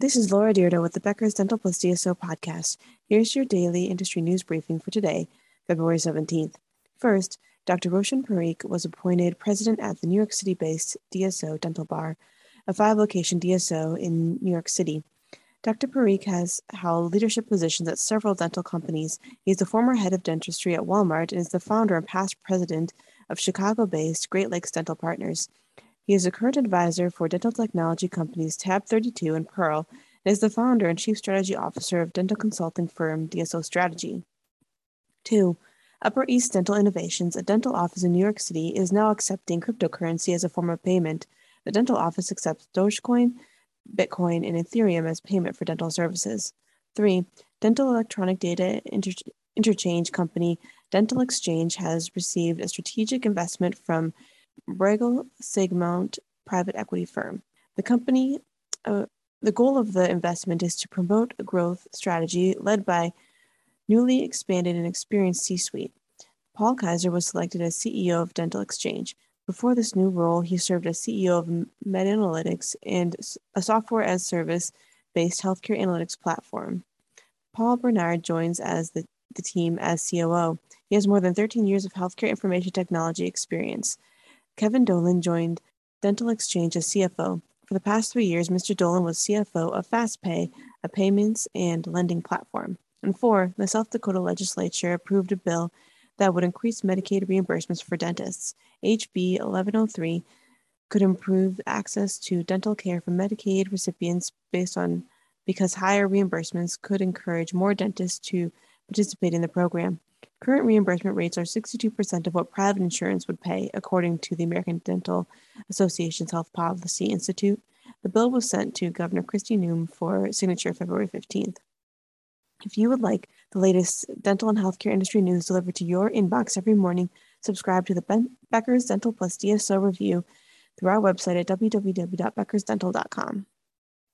This is Laura Dyrda with the Becker's Dental Plus DSO podcast. Here's your daily industry news briefing for today, February 17th. First, Dr. Roshan Parikh was appointed president at the New York City based DSO Dental Bar, a five location DSO in New York City. Dr. Parikh has held leadership positions at several dental companies. He is the former head of dentistry at Walmart and is the founder and past president of Chicago based Great Lakes Dental Partners. He is a current advisor for dental technology companies Tab 32 and Pearl and is the founder and chief strategy officer of dental consulting firm DSO Strategy. 2. Upper East Dental Innovations, a dental office in New York City, is now accepting cryptocurrency as a form of payment. The dental office accepts Dogecoin, Bitcoin, and Ethereum as payment for dental services. 3. Dental electronic data inter- interchange company Dental Exchange has received a strategic investment from Bregal Sagemount private equity firm. The company, uh, the goal of the investment is to promote a growth strategy led by newly expanded and experienced C-suite. Paul Kaiser was selected as CEO of Dental Exchange. Before this new role, he served as CEO of MedAnalytics and a software as service based healthcare analytics platform. Paul Bernard joins as the, the team as COO. He has more than 13 years of healthcare information technology experience. Kevin Dolan joined Dental Exchange as CFO. For the past three years, Mr. Dolan was CFO of FastPay, a payments and lending platform. And four, the South Dakota legislature approved a bill that would increase Medicaid reimbursements for dentists. HB 1103 could improve access to dental care for Medicaid recipients based on because higher reimbursements could encourage more dentists to participate in the program. Current reimbursement rates are 62% of what private insurance would pay, according to the American Dental Association's Health Policy Institute. The bill was sent to Governor Kristi Noem for signature February 15th. If you would like the latest dental and healthcare industry news delivered to your inbox every morning, subscribe to the ben- Becker's Dental Plus DSO review through our website at www.beckersdental.com.